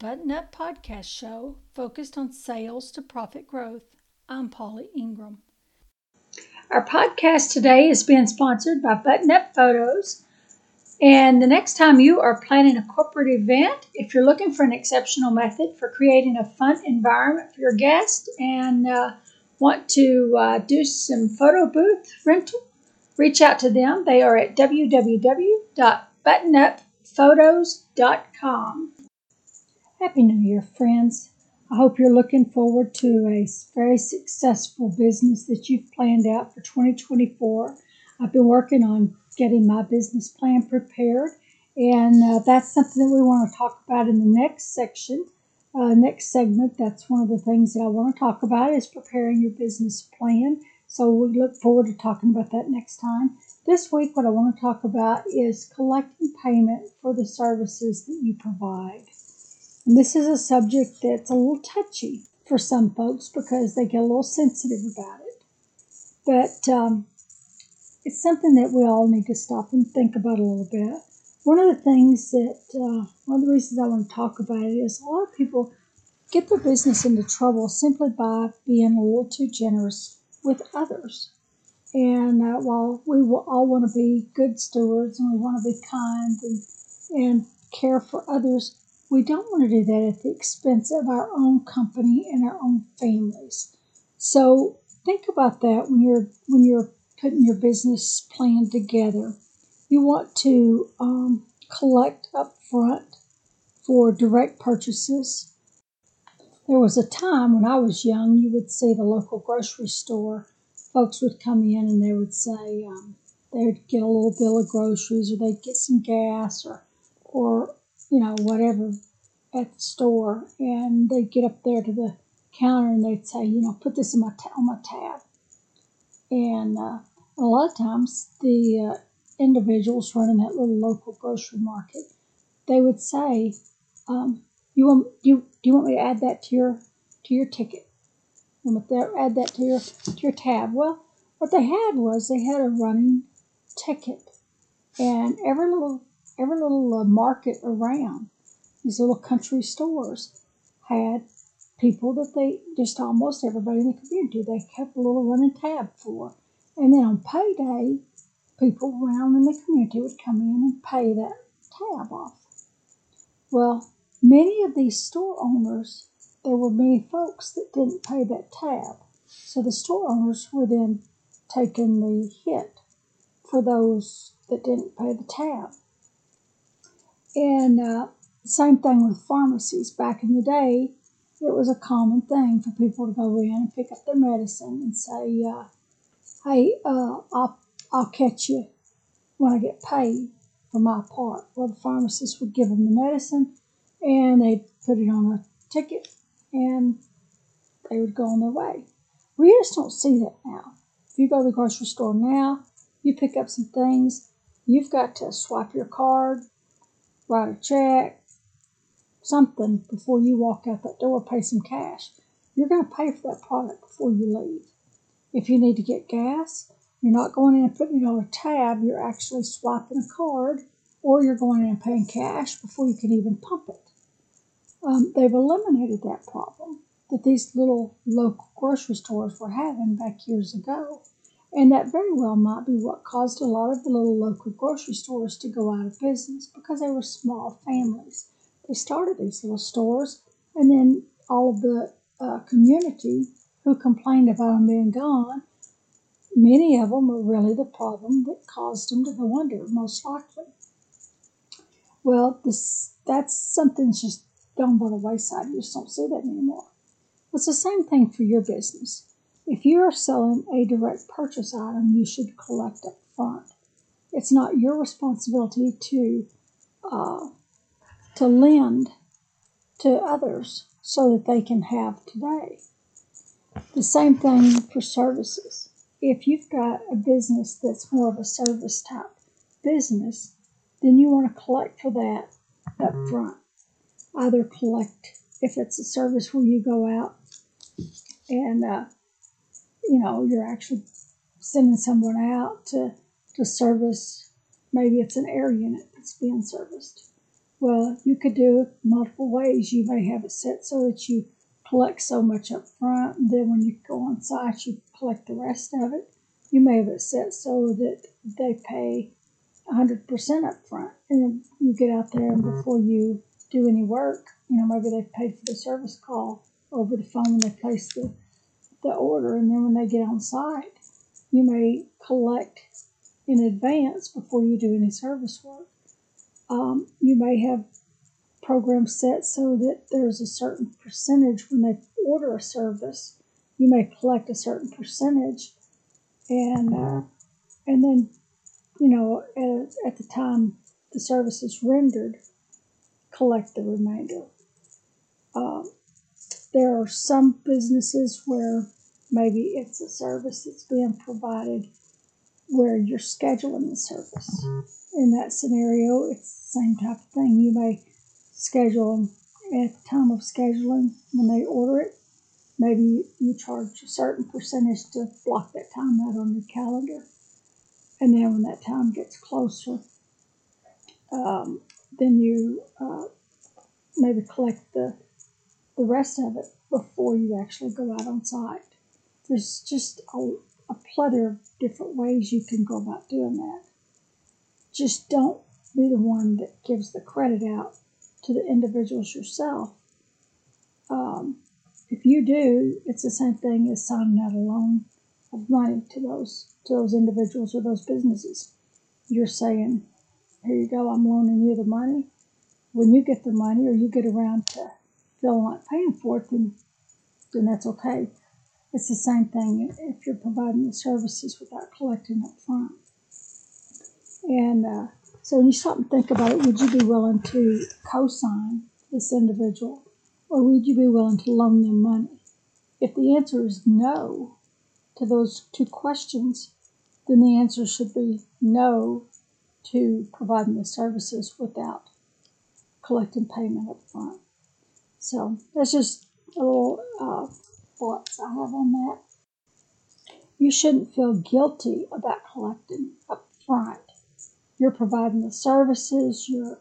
Button Up Podcast Show focused on sales to profit growth. I'm Polly Ingram. Our podcast today is being sponsored by Button Up Photos. And the next time you are planning a corporate event, if you're looking for an exceptional method for creating a fun environment for your guests and uh, want to uh, do some photo booth rental, reach out to them. They are at www.buttonupphotos.com. Happy New Year, friends. I hope you're looking forward to a very successful business that you've planned out for 2024. I've been working on getting my business plan prepared, and uh, that's something that we want to talk about in the next section, uh, next segment. That's one of the things that I want to talk about is preparing your business plan. So we look forward to talking about that next time. This week, what I want to talk about is collecting payment for the services that you provide. This is a subject that's a little touchy for some folks because they get a little sensitive about it. But um, it's something that we all need to stop and think about a little bit. One of the things that, uh, one of the reasons I want to talk about it is a lot of people get their business into trouble simply by being a little too generous with others. And uh, while we all want to be good stewards and we want to be kind and, and care for others, we don't want to do that at the expense of our own company and our own families. So think about that when you're when you're putting your business plan together. You want to um, collect up front for direct purchases. There was a time when I was young, you would see the local grocery store. Folks would come in and they would say um, they would get a little bill of groceries, or they'd get some gas, or or you know, whatever at the store, and they'd get up there to the counter and they'd say, you know, put this in my ta- on my tab. And uh, a lot of times, the uh, individuals running that little local grocery market, they would say, um, "You want you do you want me to add that to your to your ticket? You want to add that to your to your tab?" Well, what they had was they had a running ticket, and every little every little uh, market around these little country stores had people that they just almost everybody in the community they kept a little running tab for. And then on payday, people around in the community would come in and pay that tab off. Well, many of these store owners, there were many folks that didn't pay that tab. So the store owners were then taking the hit for those that didn't pay the tab. And uh, same thing with pharmacies. Back in the day, it was a common thing for people to go in and pick up their medicine and say, uh, "Hey, uh, I'll I'll catch you when I get paid for my part." Well, the pharmacist would give them the medicine, and they'd put it on a ticket, and they would go on their way. We just don't see that now. If you go to the grocery store now, you pick up some things, you've got to swipe your card, write a check, something before you walk out that door, pay some cash. You're going to pay for that product before you leave. If you need to get gas, you're not going in and putting it on a tab, you're actually swiping a card, or you're going in and paying cash before you can even pump it. Um, they've eliminated that problem that these little local grocery stores were having back years ago. And that very well might be what caused a lot of the little local grocery stores to go out of business because they were small families they started these little stores, and then all of the uh, community who complained about them being gone, many of them were really the problem that caused them to go under, most likely. Well, this that's something just gone by the wayside. You just don't see that anymore. It's the same thing for your business. If you are selling a direct purchase item, you should collect up front. It's not your responsibility to uh, to lend to others so that they can have today. The same thing for services. If you've got a business that's more of a service type business, then you want to collect for that up front. Either collect if it's a service where you go out and uh, you know you're actually sending someone out to to service maybe it's an air unit that's being serviced Well, you could do it multiple ways. You may have it set so that you collect so much up front, and then when you go on site, you collect the rest of it. You may have it set so that they pay 100% up front, and then you get out there, and before you do any work, you know, maybe they've paid for the service call over the phone when they place the, the order, and then when they get on site, you may collect in advance before you do any service work. Um, you may have programs set so that there's a certain percentage when they order a service, you may collect a certain percentage, and uh, and then you know at, at the time the service is rendered, collect the remainder. Um, there are some businesses where maybe it's a service that's being provided where you're scheduling the service. In that scenario, it's the same type of thing. You may schedule them at the time of scheduling when they order it. Maybe you charge a certain percentage to block that time out on your calendar. And then when that time gets closer, um, then you uh, maybe collect the, the rest of it before you actually go out on site. There's just a, a plethora of different ways you can go about doing that. Just don't be the one that gives the credit out to the individuals yourself. Um, if you do, it's the same thing as signing out a loan of money to those to those individuals or those businesses. You're saying, "Here you go, I'm loaning you the money." When you get the money, or you get around to feeling like paying for it, then then that's okay. It's the same thing if you're providing the services without collecting up front. And uh, so when you stop and think about it, would you be willing to co-sign this individual, or would you be willing to loan them money? If the answer is no to those two questions, then the answer should be no to providing the services without collecting payment up front. So that's just a little uh, thoughts I have on that. You shouldn't feel guilty about collecting up front. You're providing the services, you're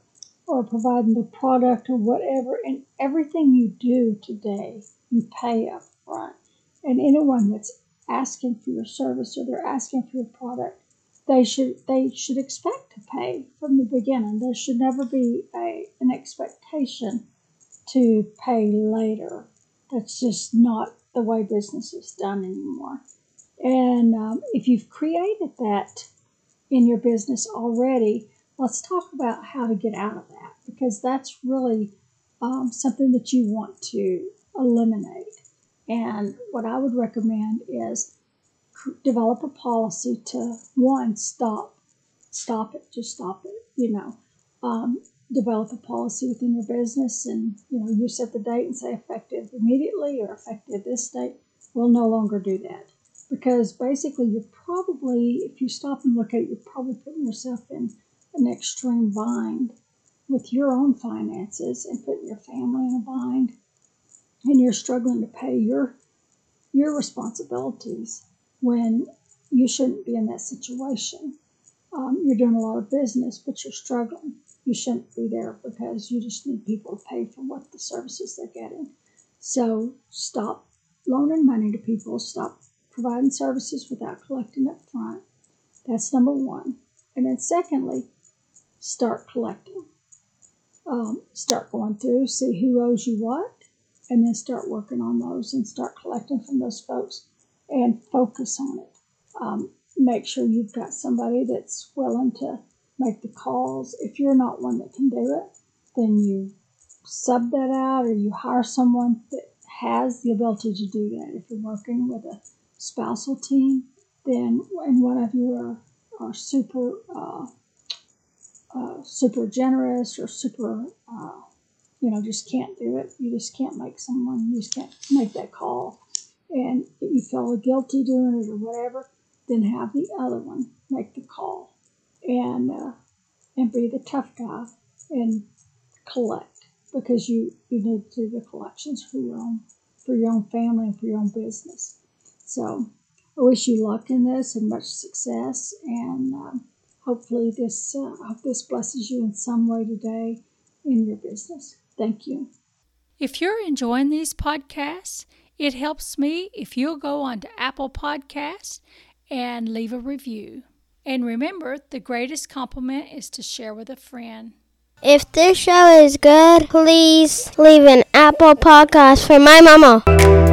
or providing the product or whatever, and everything you do today, you pay up front. And anyone that's asking for your service or they're asking for your product, they should they should expect to pay from the beginning. There should never be a an expectation to pay later. That's just not the way business is done anymore. And um, if you've created that in your business already, let's talk about how to get out of that because that's really um, something that you want to eliminate. And what I would recommend is develop a policy to one stop, stop it, just stop it. You know, um, develop a policy within your business and you know you set the date and say effective immediately or effective this date we'll no longer do that. Because basically you're probably if you stop and look at it you're probably putting yourself in an extreme bind with your own finances and putting your family in a bind. And you're struggling to pay your your responsibilities when you shouldn't be in that situation. Um, you're doing a lot of business but you're struggling you shouldn't be there because you just need people to pay for what the services they're getting. So stop loaning money to people, stop providing services without collecting up front. That's number one. And then secondly, start collecting. Um, start going through, see who owes you what, and then start working on those and start collecting from those folks and focus on it. Um, make sure you've got somebody that's willing to make the calls. If you're not one that can do it, then you sub that out or you hire someone that has the ability to do that. If you're working with a spousal team, then and one of you are, are super uh, uh, super generous or super uh, you know just can't do it. You just can't make someone. You just can't make that call, and if you feel guilty doing it or whatever. Then have the other one make the call and uh, and be the tough guy and collect because you you need to do the collections for your own for your own family and for your own business. So I wish you luck in this and much success, and um, hopefully this uh, hope this blesses you in some way today. in your business. Thank you. If you're enjoying these podcasts, it helps me if you'll go on to Apple Podcasts and leave a review. And remember, the greatest compliment is to share with a friend. If this show is good, please leave an Apple podcast for my mama.